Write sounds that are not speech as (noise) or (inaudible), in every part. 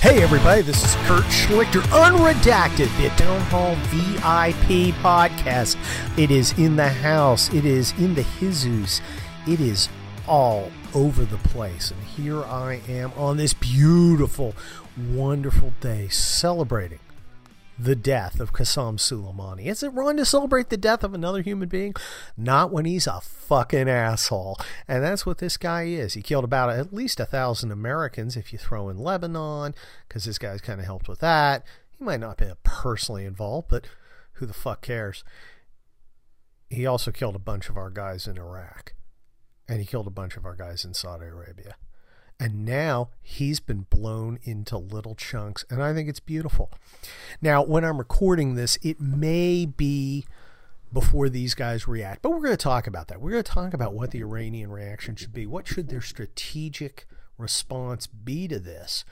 Hey everybody, this is Kurt Schlichter, Unredacted, the Townhall VIP podcast. It is in the house, it is in the Jesus, it is all over the place. And here I am on this beautiful, wonderful day celebrating the death of Qassem Soleimani. Is it wrong to celebrate the death of another human being? Not when he's a fucking asshole. And that's what this guy is. He killed about at least a thousand Americans if you throw in Lebanon, because this guy's kind of helped with that. He might not be personally involved, but who the fuck cares? He also killed a bunch of our guys in Iraq. And he killed a bunch of our guys in Saudi Arabia. And now he's been blown into little chunks. And I think it's beautiful. Now, when I'm recording this, it may be before these guys react. But we're going to talk about that. We're going to talk about what the Iranian reaction should be. What should their strategic response be to this?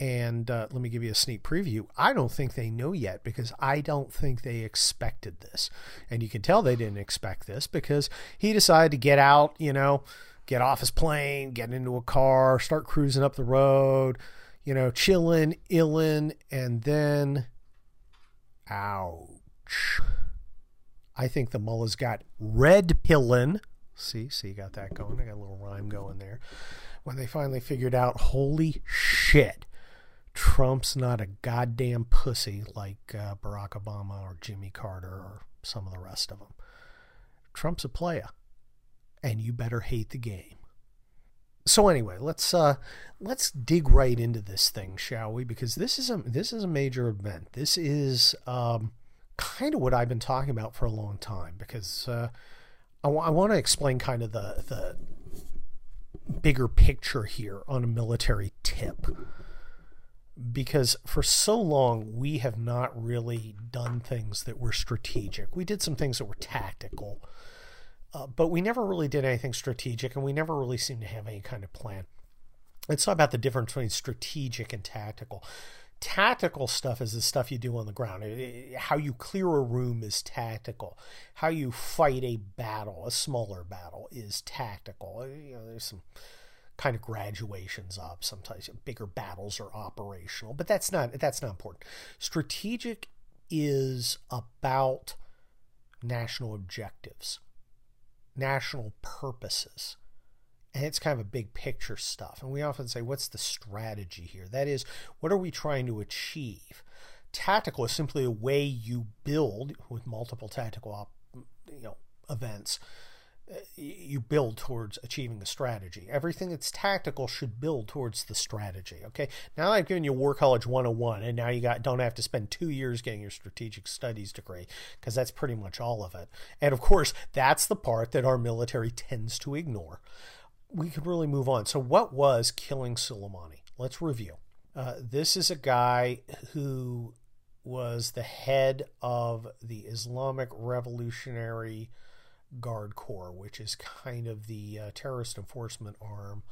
And uh, let me give you a sneak preview. I don't think they know yet because I don't think they expected this. And you can tell they didn't expect this because he decided to get out, you know, get off his plane, get into a car, start cruising up the road, you know, chilling, illin, and then, ouch. I think the mullahs got red pillin. See, see, you got that going. I got a little rhyme going there. When they finally figured out, holy shit, Trump's not a goddamn pussy like uh, Barack Obama or Jimmy Carter or some of the rest of them. Trump's a player and you better hate the game. So anyway, let's uh, let's dig right into this thing, shall we? Because this is a this is a major event. This is um, kind of what I've been talking about for a long time. Because uh, I, w- I want to explain kind of the the bigger picture here on a military tip. Because for so long we have not really done things that were strategic. We did some things that were tactical uh, but we never really did anything strategic, and we never really seemed to have any kind of plan. It's not about the difference between strategic and tactical. Tactical stuff is the stuff you do on the ground. How you clear a room is tactical. How you fight a battle, a smaller battle, is tactical. You know, there's some kind of graduations up. Sometimes bigger battles are operational, but that's not that's not important. Strategic is about national objectives national purposes. And it's kind of a big picture stuff. And we often say, what's the strategy here? That is, what are we trying to achieve? Tactical is simply a way you build with multiple tactical you know, events you build towards achieving a strategy. Everything that's tactical should build towards the strategy. Okay. Now I've given you War College 101, and now you got don't have to spend two years getting your strategic studies degree because that's pretty much all of it. And of course, that's the part that our military tends to ignore. We could really move on. So, what was killing Soleimani? Let's review. Uh, this is a guy who was the head of the Islamic Revolutionary Guard Corps, which is kind of the uh, terrorist enforcement arm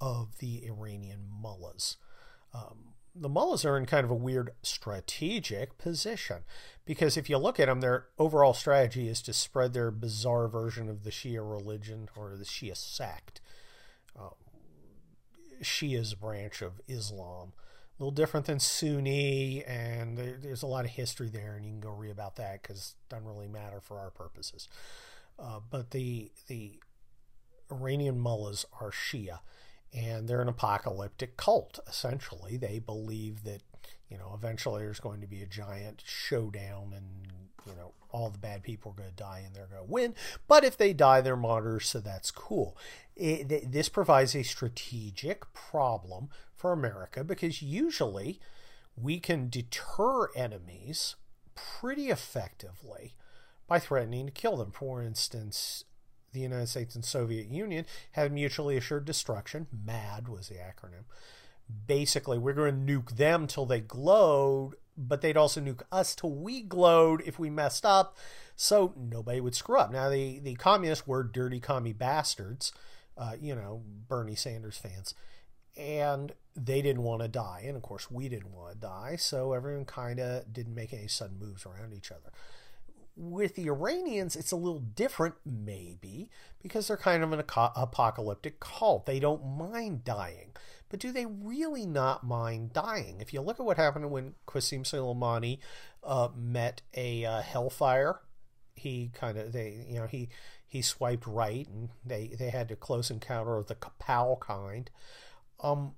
of the Iranian mullahs. Um, the mullahs are in kind of a weird strategic position because if you look at them, their overall strategy is to spread their bizarre version of the Shia religion or the Shia sect. Shia is a branch of Islam. A little different than Sunni, and there, there's a lot of history there, and you can go read about that because it doesn't really matter for our purposes. Uh, but the the Iranian mullahs are Shia, and they're an apocalyptic cult. Essentially, they believe that you know eventually there's going to be a giant showdown, and you know all the bad people are going to die, and they're going to win. But if they die, they're martyrs, so that's cool. It, this provides a strategic problem for America because usually we can deter enemies pretty effectively by threatening to kill them. For instance, the United States and Soviet Union had mutually assured destruction. MAD was the acronym. Basically, we're going to nuke them till they glowed, but they'd also nuke us till we glowed if we messed up, so nobody would screw up. Now, the, the communists were dirty commie bastards, uh, you know, Bernie Sanders fans, and they didn't want to die. And of course, we didn't want to die, so everyone kind of didn't make any sudden moves around each other. With the Iranians, it's a little different, maybe, because they're kind of an apocalyptic cult. They don't mind dying but do they really not mind dying? If you look at what happened when Qassem Soleimani uh, met a uh, Hellfire, he kind of they you know he he swiped right, and they they had a close encounter of the Kapow kind. Um,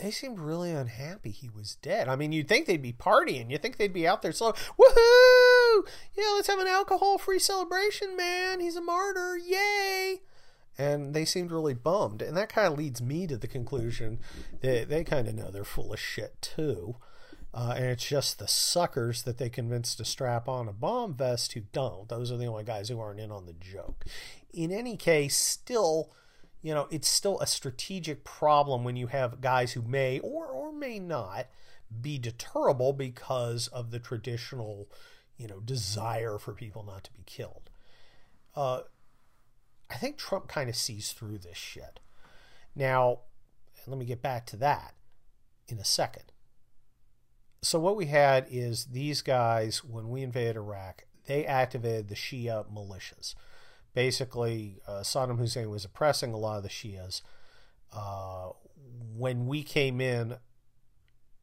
they seemed really unhappy he was dead. I mean, you'd think they'd be partying. You'd think they'd be out there so woohoo! Yeah, let's have an alcohol-free celebration, man. He's a martyr. Yay! And they seemed really bummed. And that kind of leads me to the conclusion that they kind of know they're full of shit, too. Uh, and it's just the suckers that they convinced to strap on a bomb vest who don't. Those are the only guys who aren't in on the joke. In any case, still you know, it's still a strategic problem when you have guys who may or, or may not be deterrable because of the traditional, you know, desire for people not to be killed. Uh, I think Trump kind of sees through this shit. Now, let me get back to that in a second. So, what we had is these guys, when we invaded Iraq, they activated the Shia militias basically uh, Saddam Hussein was oppressing a lot of the Shias. Uh, when we came in,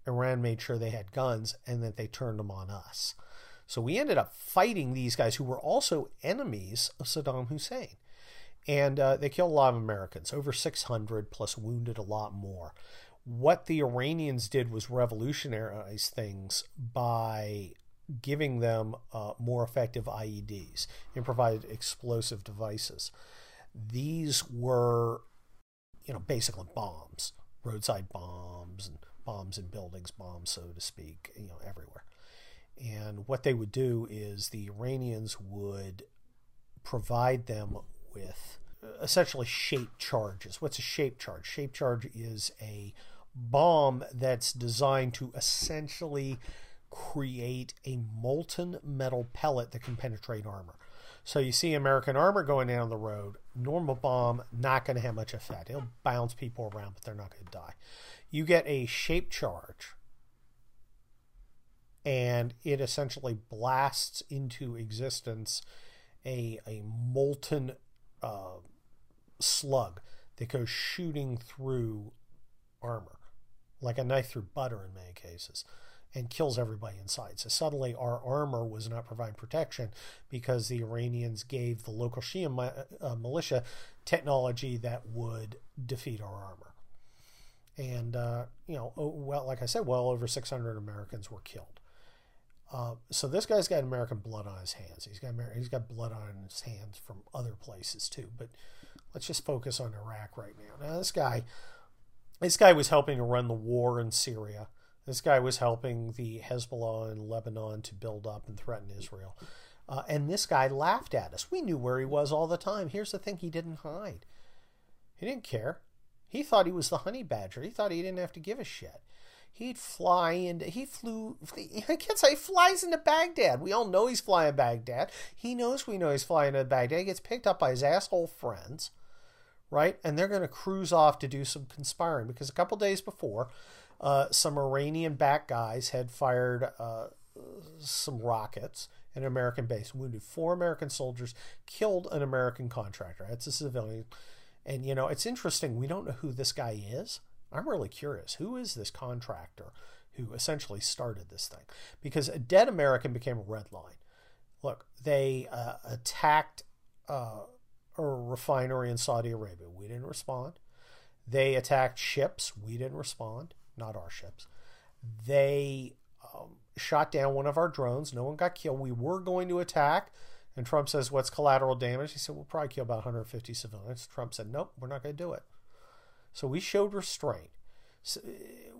Iran made sure they had guns and that they turned them on us. So we ended up fighting these guys who were also enemies of Saddam Hussein. And uh, they killed a lot of Americans, over 600, plus wounded a lot more. What the Iranians did was revolutionize things by giving them uh, more effective IEDs, improvised explosive devices. These were, you know, basically bombs, roadside bombs and bombs in buildings, bombs, so to speak, you know, everywhere. And what they would do is the Iranians would provide them with uh, essentially shape charges. What's a shape charge? Shape charge is a bomb that's designed to essentially create a molten metal pellet that can penetrate armor. So you see American armor going down the road, normal bomb, not going to have much effect. It'll bounce people around, but they're not going to die. You get a shape charge, and it essentially blasts into existence a, a molten uh, slug that goes shooting through armor, like a knife through butter in many cases and kills everybody inside. So suddenly our armor was not providing protection because the Iranians gave the local Shia uh, militia technology that would defeat our armor. And, uh, you know, oh, well, like I said, well over 600 Americans were killed. Uh, so this guy's got American blood on his hands. He's got Amer- he's got blood on his hands from other places too. But let's just focus on Iraq right now. Now this guy, this guy was helping to run the war in Syria this guy was helping the Hezbollah in Lebanon to build up and threaten Israel. Uh, and this guy laughed at us. We knew where he was all the time. Here's the thing he didn't hide. He didn't care. He thought he was the honey badger. He thought he didn't have to give a shit. He'd fly and he flew. (laughs) I can't say he flies into Baghdad. We all know he's flying Baghdad. He knows we know he's flying into Baghdad. He gets picked up by his asshole friends, right? And they're going to cruise off to do some conspiring because a couple days before, uh, some Iranian back guys had fired uh, some rockets at an American base, wounded four American soldiers, killed an American contractor. That's a civilian. And, you know, it's interesting. We don't know who this guy is. I'm really curious. Who is this contractor who essentially started this thing? Because a dead American became a red line. Look, they uh, attacked uh, a refinery in Saudi Arabia. We didn't respond. They attacked ships. We didn't respond not our ships. They um, shot down one of our drones. No one got killed. We were going to attack. And Trump says, What's collateral damage? He said, We'll probably kill about 150 civilians. Trump said, Nope, we're not going to do it. So we showed restraint, so,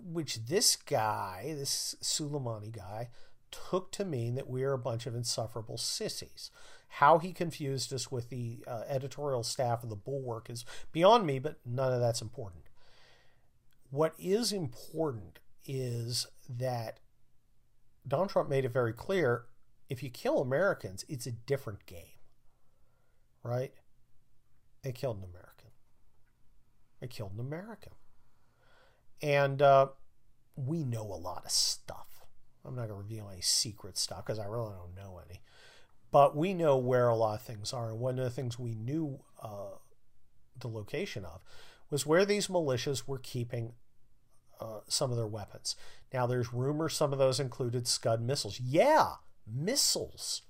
which this guy, this Soleimani guy, took to mean that we are a bunch of insufferable sissies. How he confused us with the uh, editorial staff of the Bulwark is beyond me, but none of that's important. What is important is that Donald Trump made it very clear if you kill Americans, it's a different game. Right? They killed an American. They killed an American. And uh, we know a lot of stuff. I'm not going to reveal any secret stuff because I really don't know any. But we know where a lot of things are. And one of the things we knew uh, the location of was where these militias were keeping uh, some of their weapons. Now, there's rumors some of those included Scud missiles. Yeah, missiles,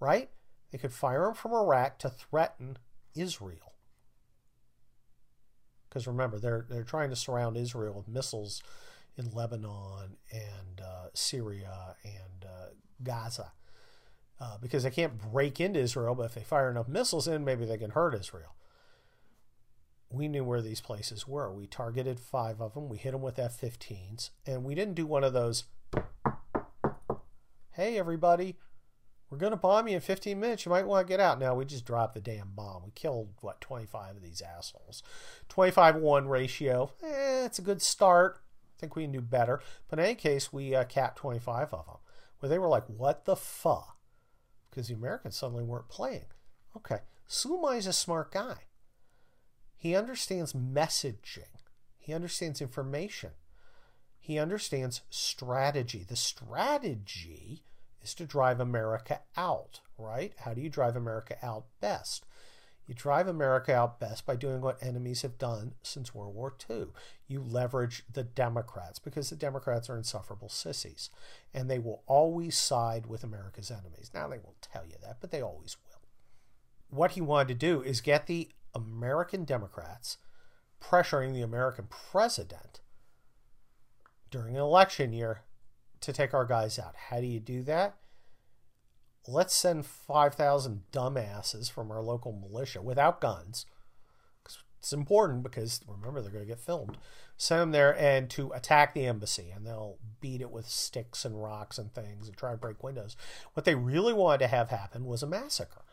right? They could fire them from Iraq to threaten Israel. Because remember, they're they're trying to surround Israel with missiles in Lebanon and uh, Syria and uh, Gaza. Uh, because they can't break into Israel, but if they fire enough missiles in, maybe they can hurt Israel we knew where these places were. We targeted five of them. We hit them with F 15s. And we didn't do one of those, hey, everybody, we're going to bomb you in 15 minutes. You might want to get out. Now, we just dropped the damn bomb. We killed, what, 25 of these assholes. 25 1 ratio. Eh, it's a good start. I think we can do better. But in any case, we uh, capped 25 of them. Where they were like, what the fuck? Because the Americans suddenly weren't playing. Okay, Soleimani's a smart guy he understands messaging, he understands information, he understands strategy. The strategy is to drive America out, right? How do you drive America out best? You drive America out best by doing what enemies have done since World War II. You leverage the Democrats because the Democrats are insufferable sissies and they will always side with America's enemies. Now, they won't tell you that, but they always will. What he wanted to do is get the American Democrats pressuring the American president during an election year to take our guys out. How do you do that? Let's send 5,000 dumbasses from our local militia without guns. It's important because remember, they're going to get filmed. Send them there and to attack the embassy, and they'll beat it with sticks and rocks and things and try to break windows. What they really wanted to have happen was a massacre.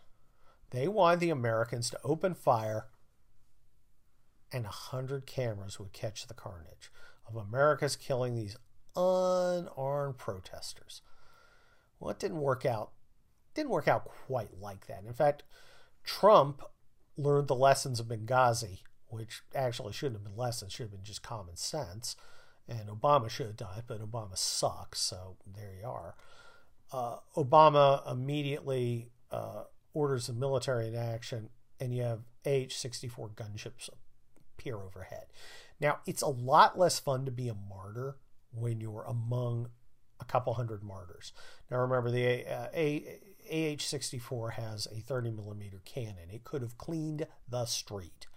They wanted the Americans to open fire, and a hundred cameras would catch the carnage of America's killing these unarmed protesters. Well, it didn't work out. Didn't work out quite like that. In fact, Trump learned the lessons of Benghazi, which actually shouldn't have been lessons, should have been just common sense. And Obama should have done it, but Obama sucks, so there you are. Uh, Obama immediately uh, orders the military in action, and you have AH 64 gunships appear overhead. Now, it's a lot less fun to be a martyr when you're among a couple hundred martyrs. Now, remember, the uh, AH 64 has a 30 millimeter cannon. It could have cleaned the street,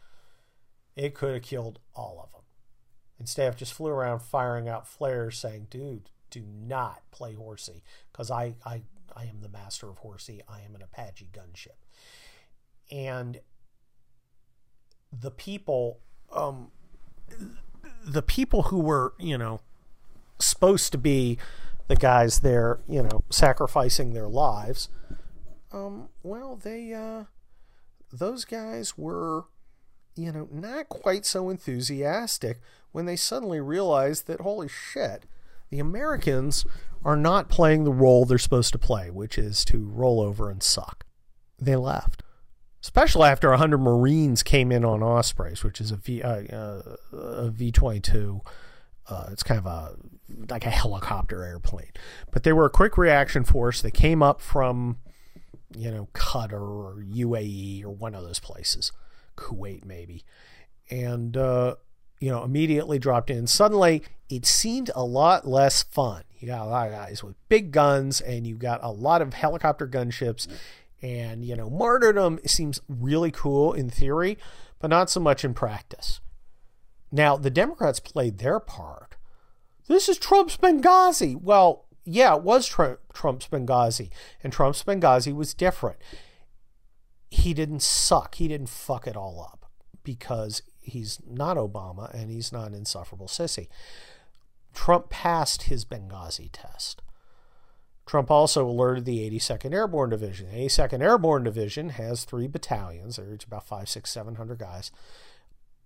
it could have killed all of them. And staff just flew around firing out flares saying, dude, do not play horsey because I, I I am the master of horsey. I am an Apache gunship. And the people, um, the people who were, you know, supposed to be the guys there, you know, sacrificing their lives, um, well, they, uh, those guys were, you know, not quite so enthusiastic when they suddenly realized that, holy shit, the Americans are not playing the role they're supposed to play, which is to roll over and suck. They left. Especially after 100 Marines came in on Ospreys, which is a V uh, uh, a V 22. Uh, it's kind of a like a helicopter airplane, but they were a quick reaction force. They came up from, you know, Qatar or UAE or one of those places, Kuwait maybe, and uh, you know, immediately dropped in. Suddenly, it seemed a lot less fun. You got a lot of guys with big guns, and you got a lot of helicopter gunships. And, you know, martyrdom seems really cool in theory, but not so much in practice. Now, the Democrats played their part. This is Trump's Benghazi. Well, yeah, it was Trump's Benghazi, and Trump's Benghazi was different. He didn't suck, he didn't fuck it all up because he's not Obama and he's not an insufferable sissy. Trump passed his Benghazi test. Trump also alerted the 82nd Airborne Division. The 82nd Airborne Division has three battalions. There's about five, six, seven hundred guys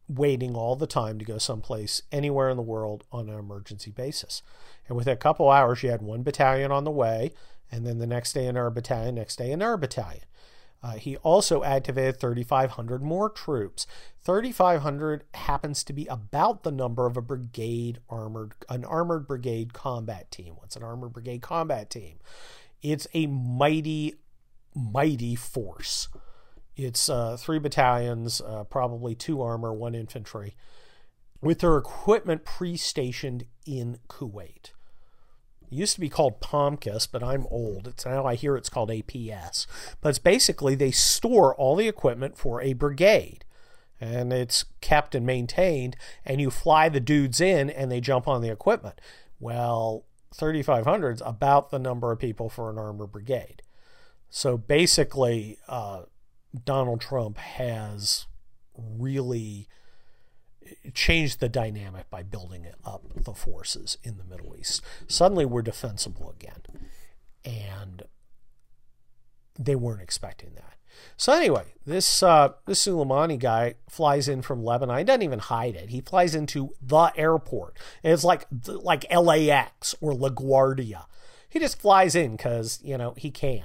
waiting all the time to go someplace anywhere in the world on an emergency basis. And within a couple hours, you had one battalion on the way, and then the next day another battalion, next day another battalion. Uh, he also activated 3,500 more troops. 3,500 happens to be about the number of a brigade armored, an armored brigade combat team. What's an armored brigade combat team? It's a mighty, mighty force. It's uh, three battalions, uh, probably two armor, one infantry, with their equipment pre stationed in Kuwait. It used to be called POMCUS, but I'm old. It's now I hear it's called APS. But it's basically they store all the equipment for a brigade. And it's kept and maintained, and you fly the dudes in and they jump on the equipment. Well, 3,500 is about the number of people for an armor brigade. So basically, uh, Donald Trump has really changed the dynamic by building up the forces in the Middle East. Suddenly we're defensible again. And they weren't expecting that. So anyway, this uh, this Soleimani guy flies in from Lebanon. He doesn't even hide it. He flies into the airport, and it's like like LAX or LaGuardia. He just flies in because you know he can.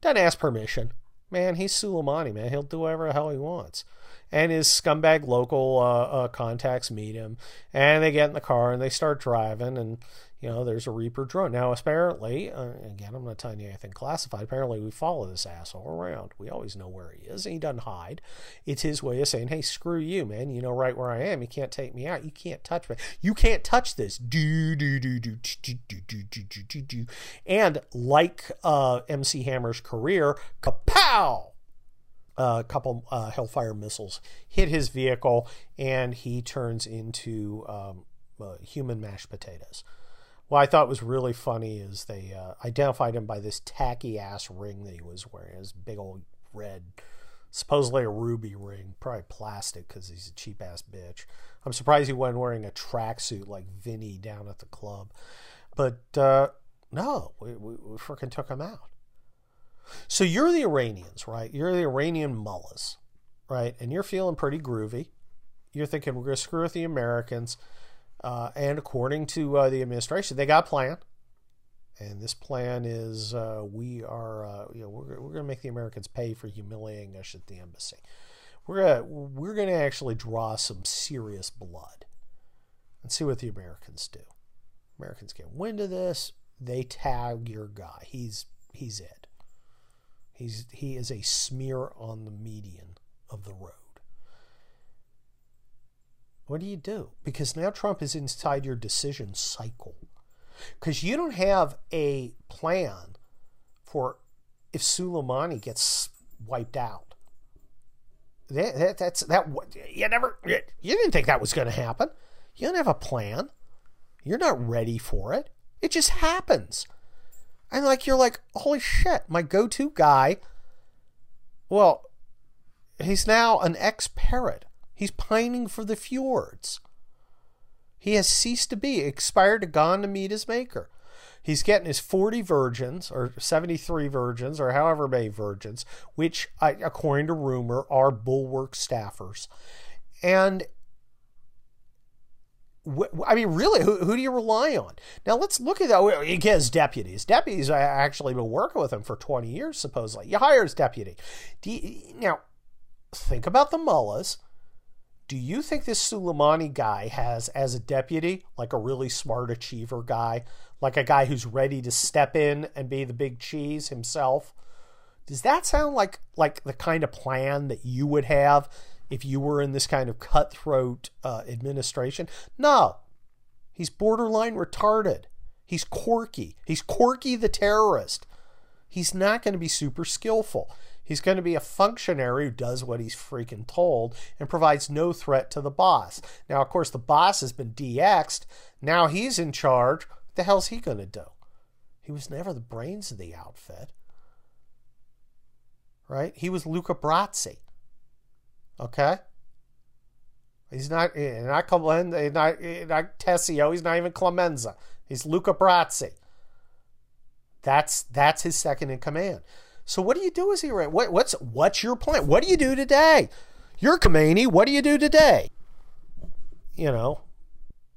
Doesn't ask permission. Man, he's Soleimani. Man, he'll do whatever the hell he wants and his scumbag local uh, uh, contacts meet him, and they get in the car and they start driving, and you know there's a Reaper drone. Now, apparently, uh, again, I'm not telling you anything classified. Apparently, we follow this asshole around. We always know where he is, and he doesn't hide. It's his way of saying, "Hey, screw you, man. You know right where I am. You can't take me out. You can't touch me. You can't touch this." Do do do do do do do do do do. And like uh, MC Hammer's career, kapow! a couple uh, Hellfire missiles hit his vehicle, and he turns into um, uh, human mashed potatoes. What I thought was really funny is they uh, identified him by this tacky ass ring that he was wearing, his big old red, supposedly a ruby ring, probably plastic because he's a cheap ass bitch. I'm surprised he wasn't wearing a tracksuit like Vinny down at the club. But uh, no, we, we, we freaking took him out. So you're the Iranians, right? You're the Iranian mullahs, right? And you're feeling pretty groovy. You're thinking we're to screw with the Americans. Uh, and according to uh, the administration, they got a plan. And this plan is uh, we are, uh, you know, we're, we're going to make the Americans pay for humiliating us at the embassy. We're gonna, we're going to actually draw some serious blood and see what the Americans do. Americans get wind of this, they tag your guy. He's he's it. He's, he is a smear on the median of the road. What do you do? Because now Trump is inside your decision cycle. Because you don't have a plan for if Soleimani gets wiped out. That, that, that's that. You never. You didn't think that was going to happen. You don't have a plan. You're not ready for it. It just happens. And like you're like, holy shit, my go-to guy. Well, he's now an ex-parrot. He's pining for the fjords. He has ceased to be, expired gone to meet his maker. He's getting his 40 virgins, or 73 virgins, or however many virgins, which, according to rumor, are bulwark staffers. And I mean, really, who, who do you rely on? Now, let's look at that. He gets deputies. Deputies, I actually been working with him for 20 years, supposedly. You hire his deputy. You, now, think about the mullahs. Do you think this Soleimani guy has, as a deputy, like a really smart achiever guy, like a guy who's ready to step in and be the big cheese himself? Does that sound like like the kind of plan that you would have if you were in this kind of cutthroat uh, administration. No, he's borderline retarded. He's quirky. He's quirky the terrorist. He's not going to be super skillful. He's going to be a functionary who does what he's freaking told and provides no threat to the boss. Now, of course, the boss has been DX'd. Now he's in charge. What the hell's he going to do? He was never the brains of the outfit. Right? He was Luca Brasi. Okay? He's not eh, eh, not Clemenza, eh, not not Tessio. He's not even Clemenza. He's Luca Brasi. That's that's his second in command. So what do you do as he what what's what's your plan? What do you do today? You're Khomeini. What do you do today? You know,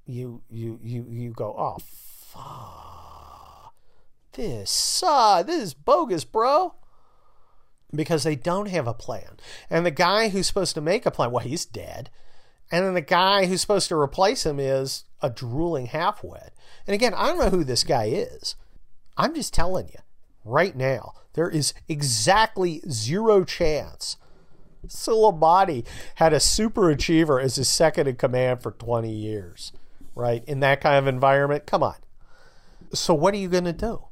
you you you you go. Oh, fuck. This uh, this is bogus, bro because they don't have a plan. And the guy who's supposed to make a plan, well, he's dead. And then the guy who's supposed to replace him is a drooling halfwit. And again, I don't know who this guy is. I'm just telling you. Right now. There is exactly zero chance. Soleimani had a super achiever as his second in command for 20 years, right? In that kind of environment, come on. So, what are you going to do?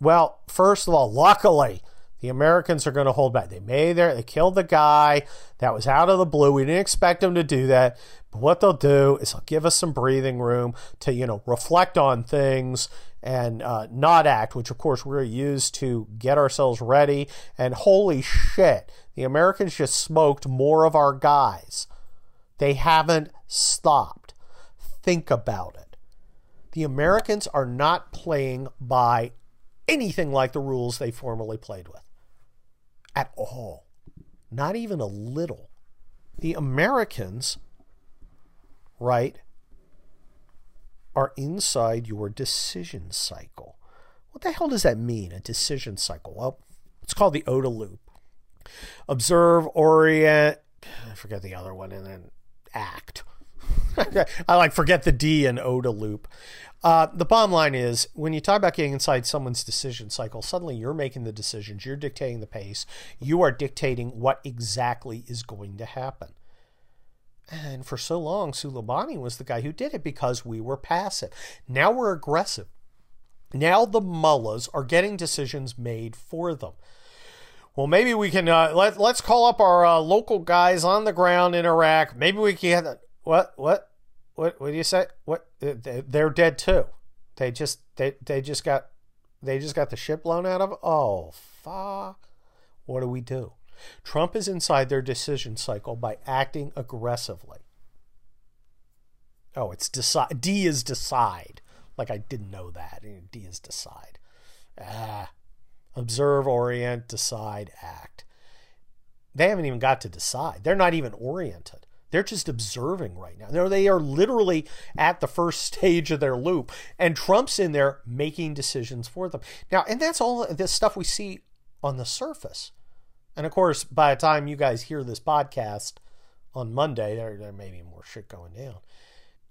Well, first of all, luckily, the Americans are going to hold back. They made there, they killed the guy. That was out of the blue. We didn't expect them to do that. But what they'll do is they'll give us some breathing room to, you know, reflect on things and uh, not act, which of course we're used to get ourselves ready. And holy shit, the Americans just smoked more of our guys. They haven't stopped. Think about it. The Americans are not playing by anything like the rules they formerly played with at all. Not even a little. The Americans, right, are inside your decision cycle. What the hell does that mean, a decision cycle? Well, it's called the OODA loop. Observe, orient, I forget the other one, and then act. (laughs) I like forget the D in OODA loop. Uh, the bottom line is when you talk about getting inside someone's decision cycle, suddenly you're making the decisions, you're dictating the pace, you are dictating what exactly is going to happen. And for so long, Soleimani was the guy who did it because we were passive. Now we're aggressive. Now the mullahs are getting decisions made for them. Well, maybe we can uh, let let's call up our uh, local guys on the ground in Iraq. Maybe we can. What what what what do you say? What they're dead too. They just they they just got they just got the ship blown out of. Oh fuck! What do we do? Trump is inside their decision cycle by acting aggressively. Oh, it's decide. D is decide. Like I didn't know that. D is decide. Ah, observe, orient, decide, act. They haven't even got to decide. They're not even oriented. They're just observing right now. They are literally at the first (laughs) stage of their loop, and Trump's in there making decisions for them. Now, and that's all this stuff we see on the surface. And of course, by the time you guys hear this podcast on Monday, there, there may be more shit going down.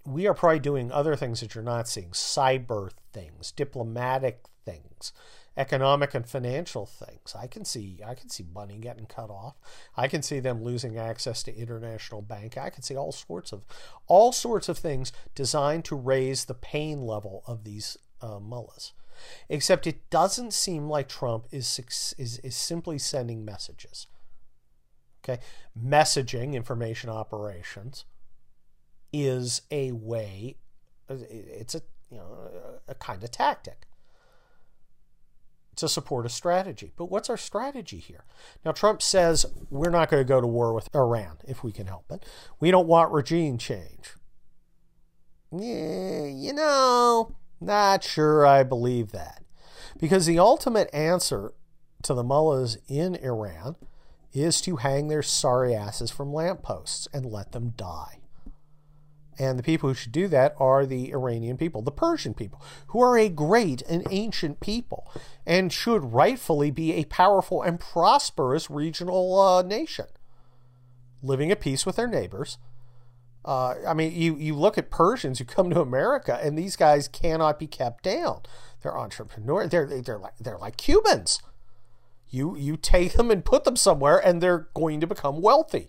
We are probably doing other things that you're not seeing cyber things, diplomatic things, economic and financial things. I can see I can see money getting cut off. I can see them losing access to international bank. I can see all sorts of all sorts of things designed to raise the pain level of these uh, mullahs. Except it doesn't seem like Trump is is is simply sending messages. Okay, messaging information operations is a way. It's a you know a kind of tactic to support a strategy. But what's our strategy here? Now, Trump says we're not going to go to war with Iran if we can help it. We don't want regime change. Yeah, you know, not sure I believe that. Because the ultimate answer to the mullahs in Iran is to hang their sorry asses from lampposts and let them die. And the people who should do that are the Iranian people, the Persian people, who are a great and ancient people and should rightfully be a powerful and prosperous regional uh, nation, living at peace with their neighbors. Uh, I mean, you, you look at Persians who come to America, and these guys cannot be kept down. They're entrepreneurs. They're they're like they're like Cubans. You you take them and put them somewhere, and they're going to become wealthy.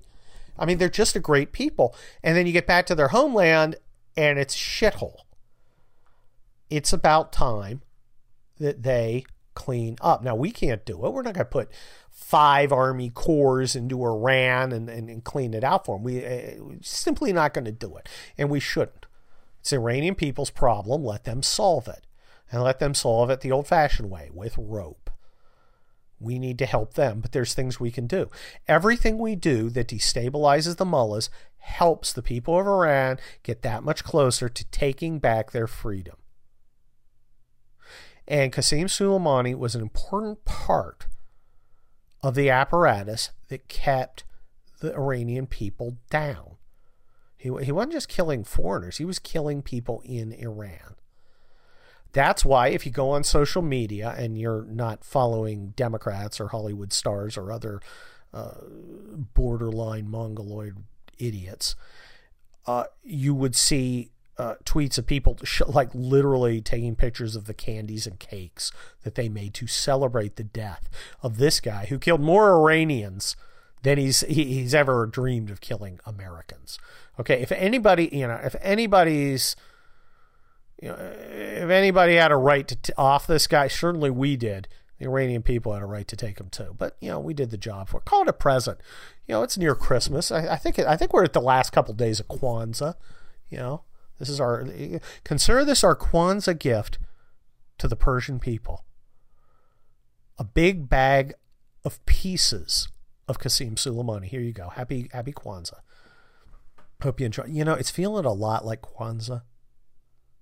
I mean, they're just a great people. And then you get back to their homeland and it's shithole. It's about time that they clean up. Now, we can't do it. We're not going to put five Army Corps into Iran and, and, and clean it out for them. We, uh, we're simply not going to do it. And we shouldn't. It's Iranian people's problem. Let them solve it. And let them solve it the old fashioned way with rope. We need to help them, but there's things we can do. Everything we do that destabilizes the mullahs helps the people of Iran get that much closer to taking back their freedom. And Qassem Soleimani was an important part of the apparatus that kept the Iranian people down. He, he wasn't just killing foreigners, he was killing people in Iran. That's why if you go on social media and you're not following Democrats or Hollywood stars or other uh, borderline mongoloid idiots, uh, you would see uh, tweets of people (laughs) sh- like literally taking pictures of the candies and cakes that they made to celebrate the death of this guy who killed more Iranians than he's he, he's ever dreamed of killing Americans. Okay, if anybody, you know, if anybody's you know, if anybody had a right to t- off this guy, certainly we did. The Iranian people had a right to take him too, but you know we did the job for. It. Call it a present. You know, it's near Christmas. I, I think it, I think we're at the last couple days of Kwanzaa. You know, this is our consider this our Kwanzaa gift to the Persian people. A big bag of pieces of Qassem Soleimani. Here you go. Happy happy Kwanzaa. Hope you enjoy. You know, it's feeling a lot like Kwanzaa.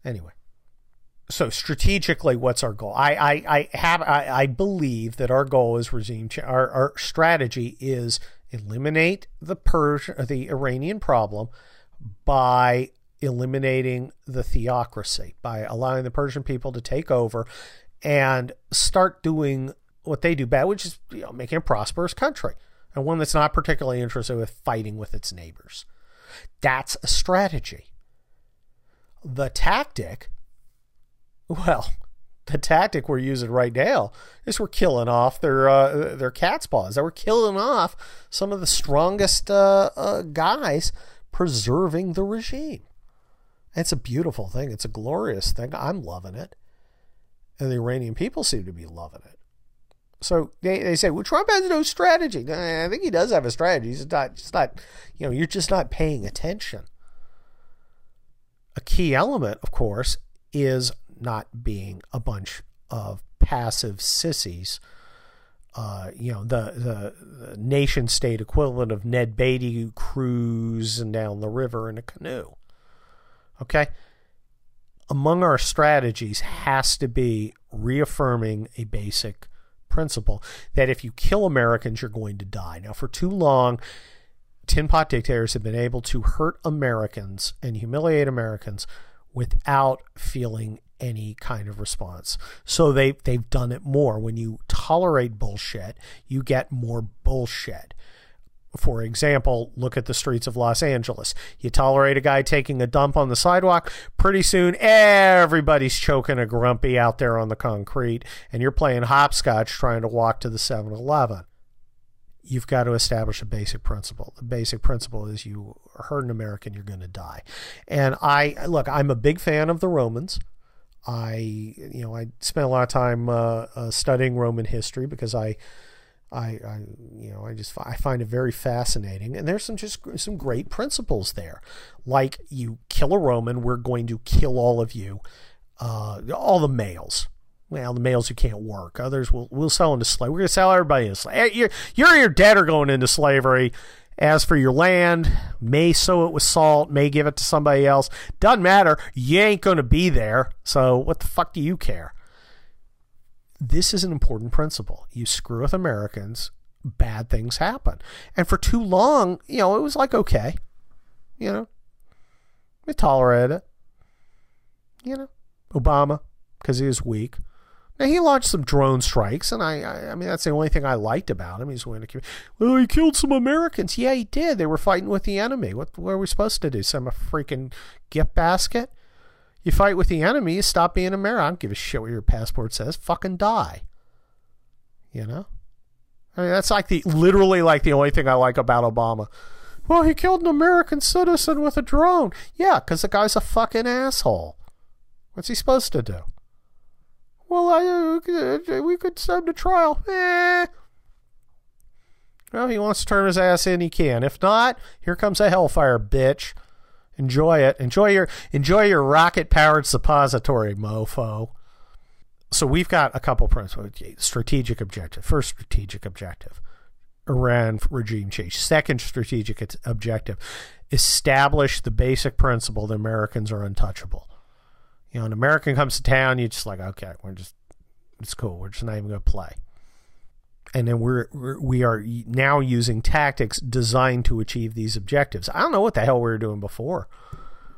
Anyway. So strategically, what's our goal? I, I, I have I, I believe that our goal is regime change. Our, our strategy is eliminate the Persian the Iranian problem by eliminating the theocracy by allowing the Persian people to take over and start doing what they do bad, which is you know, making a prosperous country and one that's not particularly interested with fighting with its neighbors. That's a strategy. The tactic, well, the tactic we're using right now is we're killing off their uh, their cat's paws. We're killing off some of the strongest uh, uh, guys preserving the regime. It's a beautiful thing. It's a glorious thing. I'm loving it. And the Iranian people seem to be loving it. So they, they say, well, Trump has no strategy. I think he does have a strategy. He's not, just not, you know, you're just not paying attention. A key element, of course, is not being a bunch of passive sissies. Uh, you know, the, the, the nation state equivalent of Ned Beatty cruising down the river in a canoe. Okay? Among our strategies has to be reaffirming a basic principle that if you kill Americans, you're going to die. Now, for too long, tin pot dictators have been able to hurt Americans and humiliate Americans without feeling any kind of response. So they they've done it more. When you tolerate bullshit, you get more bullshit. For example, look at the streets of Los Angeles. You tolerate a guy taking a dump on the sidewalk, pretty soon everybody's choking a grumpy out there on the concrete, and you're playing hopscotch trying to walk to the 7 Eleven. You've got to establish a basic principle. The basic principle is you hurt an American, you're going to die. And I, look, I'm a big fan of the Romans. I, you know, I spent a lot of time uh, uh, studying Roman history because I, I, I, you know, I just I find it very fascinating, and there's some just some great principles there, like you kill a Roman, we're going to kill all of you, uh, all the males. Well, the males who can't work, others will we'll sell into slavery. We're going to sell everybody into slavery. You're, you're your dead are going into slavery. As for your land, may sow it with salt, may give it to somebody else. Doesn't matter. You ain't going to be there. So what the fuck do you care? This is an important principle. You screw with Americans, bad things happen. And for too long, you know, it was like, okay, you know, we tolerated it. You know, Obama, because he was weak. Now he launched some drone strikes, and I, I, I, mean, that's the only thing I liked about him. He's willing to, kill. well, he killed some Americans. Yeah, he did. They were fighting with the enemy. What, what are we supposed to do? A freaking gift basket? You fight with the enemy, you stop being American. I don't give a shit what your passport says. Fucking die. You know? I mean, that's like the literally like the only thing I like about Obama. Well, he killed an American citizen with a drone. Yeah, because the guy's a fucking asshole. What's he supposed to do? Well, I, uh, we could send to trial. Eh. Well, he wants to turn his ass in, he can. If not, here comes a hellfire, bitch. Enjoy it. Enjoy your enjoy your rocket powered suppository, mofo. So we've got a couple principles. Strategic objective. First strategic objective. Iran regime change. Second strategic objective. Establish the basic principle that Americans are untouchable. You know, an American comes to town, you're just like, okay, we're just it's cool. We're just not even gonna play and then we're, we're we are now using tactics designed to achieve these objectives. I don't know what the hell we were doing before.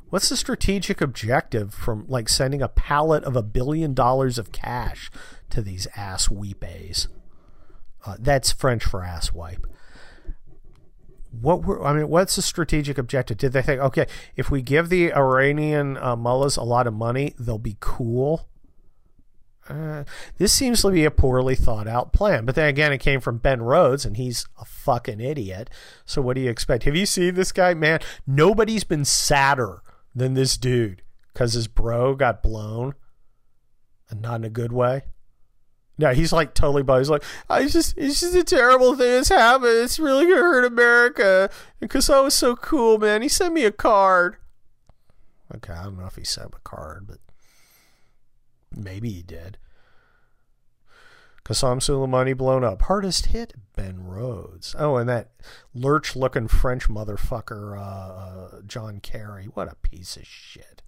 What's the strategic objective from like sending a pallet of a billion dollars of cash to these ass weepays? Uh, that's French for ass wipe. what were I mean? What's the strategic objective? Did they think, okay, if we give the Iranian uh, mullahs a lot of money, they'll be cool? Uh, this seems to be a poorly thought out plan. But then again, it came from Ben Rhodes, and he's a fucking idiot. So what do you expect? Have you seen this guy, man? Nobody's been sadder than this dude because his bro got blown, and not in a good way. No, he's like totally buzzed. He's like, I just, it's just a terrible thing that's happened. It's really gonna hurt America. Because I was so cool, man. He sent me a card. Okay, I don't know if he sent a card, but maybe he did. Qassem Soleimani blown up. Hardest hit, Ben Rhodes. Oh, and that lurch looking French motherfucker, uh, uh, John Kerry. What a piece of shit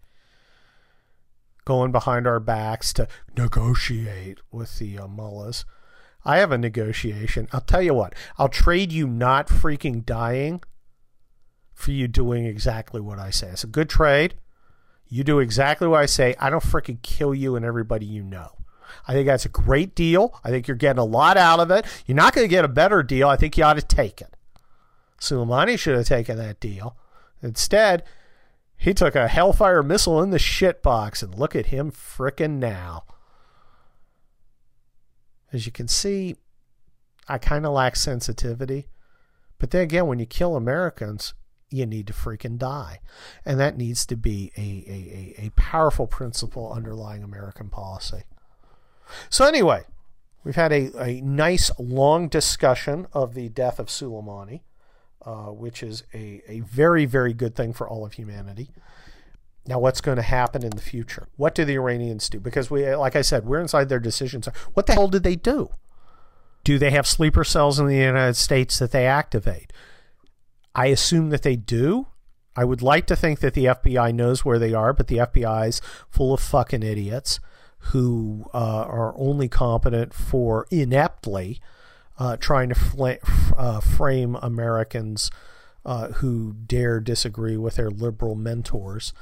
going behind our backs to negotiate with the uh, mullahs. I have a negotiation. I'll tell you what, I'll trade you not freaking dying for you doing exactly what I say. It's a good trade. You do exactly what I say. I don't freaking kill you and everybody you know. I think that's a great deal. I think you're getting a lot out of it. You're not going to get a better deal. I think you ought to take it. Soleimani should have taken that deal. Instead, he took a Hellfire missile in the shit box, and look at him frickin' now. As you can see, I kind of lack sensitivity. But then again, when you kill Americans, you need to freaking die. And that needs to be a, a, a, powerful principle underlying American policy. So, anyway, we've had a, a nice long discussion of the death of Soleimani uh, which is a, a very, very good thing for all of humanity. Now, what's going to happen in the future? What do the Iranians do? Because we, like I said, we're inside their decisions. What the hell did they do? Do they have sleeper cells in the United States that they activate? I assume that they do. I would like to think that the FBI knows where they are, but the FBI is full of fucking idiots who uh, are only competent for ineptly uh, trying to fl- uh, frame Americans uh, who dare disagree with their liberal mentors.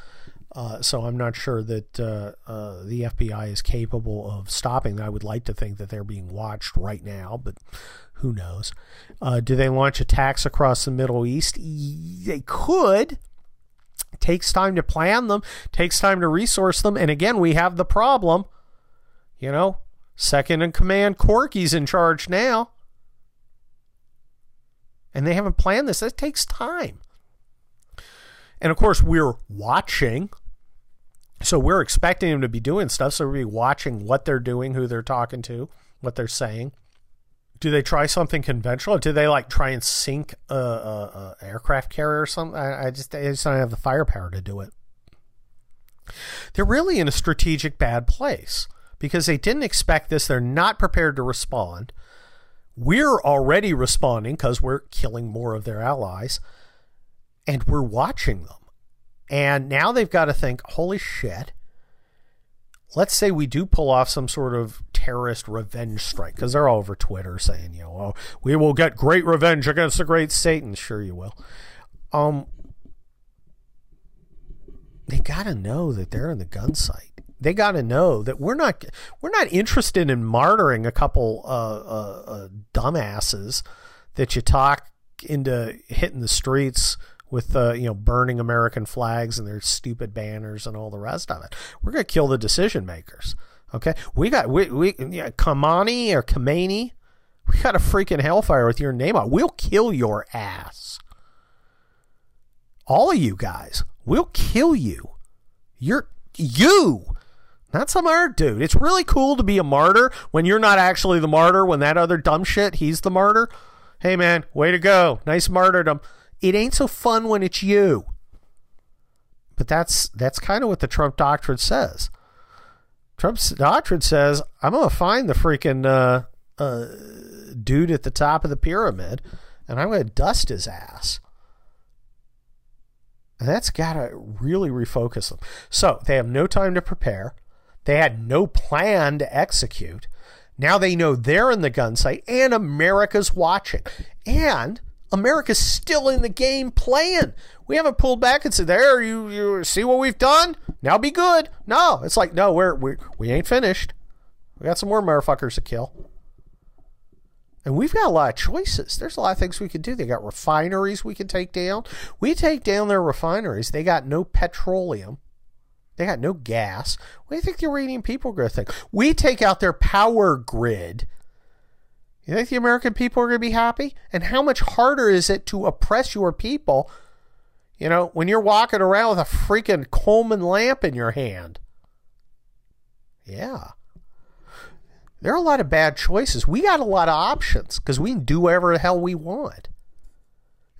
Uh, so I'm not sure that uh, uh, the FBI is capable of stopping. I would like to think that they're being watched right now, but who knows? do they launch attacks across the Middle East? They could. Takes time to plan them. Takes time to resource them. And again, we have the problem. You know, second in command, Corky's in charge now and they haven't planned this. That takes time. And of course, we're watching. So we're expecting them to be doing stuff. So we'll be watching what they're doing, who they're talking to, what they're saying. Do they try something conventional? do they like try and sink a, a, a aircraft carrier or something? I, I just I just don't have the firepower to do it. They're really in a strategic bad place because they didn't expect this. They're not prepared to respond. We're already responding because we're killing more of their allies and we're watching them. And now they've got to think, holy shit, let's say we do pull off some sort of terrorist revenge strike because they're all over Twitter saying, you know, oh, we will get great revenge against the great Satan. Sure, you will. Um, they got to know that they're in the gun sight they got to know that we're not we're not interested in martyring a couple uh, uh, uh, dumbasses that you talk into hitting the streets with uh, you know burning American flags and their stupid banners and all the rest of it. We're gonna kill the decision makers. Okay, we got we we yeah, Kamani or Kamani. We got a freaking hellfire with your name on. We'll kill your ass. All of you guys, we'll kill you. You're you not some art dude. It's really cool to be a martyr when you're not actually the martyr, when that other dumb shit, he's the martyr. Hey man, way to go. Nice martyrdom. It ain't so fun when it's you. But that's that's kind of what the Trump doctrine says. Trump's doctrine says, I'm gonna find the freaking uh, uh, dude at the top of the pyramid and I'm gonna dust his ass. And that's got to really refocus them. So they have no time to prepare. They had no plan to execute. Now they know they're in the gun sight and America's watching. And America's still in the game playing. We haven't pulled back and said, "There, you you see what we've done? Now be good." No, it's like, "No, we're we we ain't finished. We got some more motherfuckers to kill." And we've got a lot of choices. There's a lot of things we can do. They got refineries we can take down. We take down their refineries. They got no petroleum. They got no gas. What do you think the Iranian people are going to think? We take out their power grid. You think the American people are going to be happy? And how much harder is it to oppress your people? You know, when you're walking around with a freaking Coleman lamp in your hand. Yeah. There are a lot of bad choices. We got a lot of options because we can do whatever the hell we want.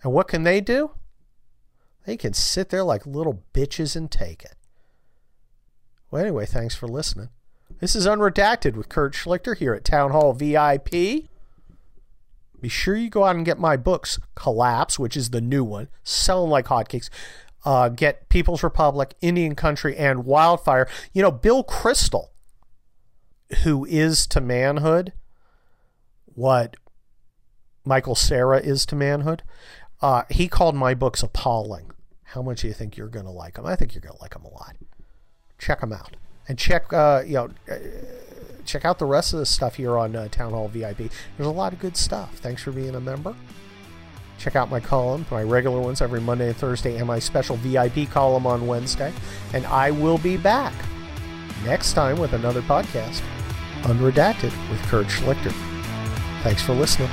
And what can they do? They can sit there like little bitches and take it. Well, anyway, thanks for listening. This is Unredacted with Kurt Schlichter here at Townhall VIP. Be sure you go out and get my books, Collapse, which is the new one, selling like hotcakes. Uh, get People's Republic, Indian Country, and Wildfire. You know, Bill Kristol, who is to manhood what Michael Cera is to manhood, uh, he called my books appalling. How much do you think you're going to like them? I think you're going to like them a lot check them out and check uh, you know uh, check out the rest of the stuff here on uh, Townhall VIP. There's a lot of good stuff. Thanks for being a member. Check out my column, my regular ones every Monday and Thursday, and my special VIP column on Wednesday. And I will be back next time with another podcast, Unredacted with Kurt Schlichter. Thanks for listening.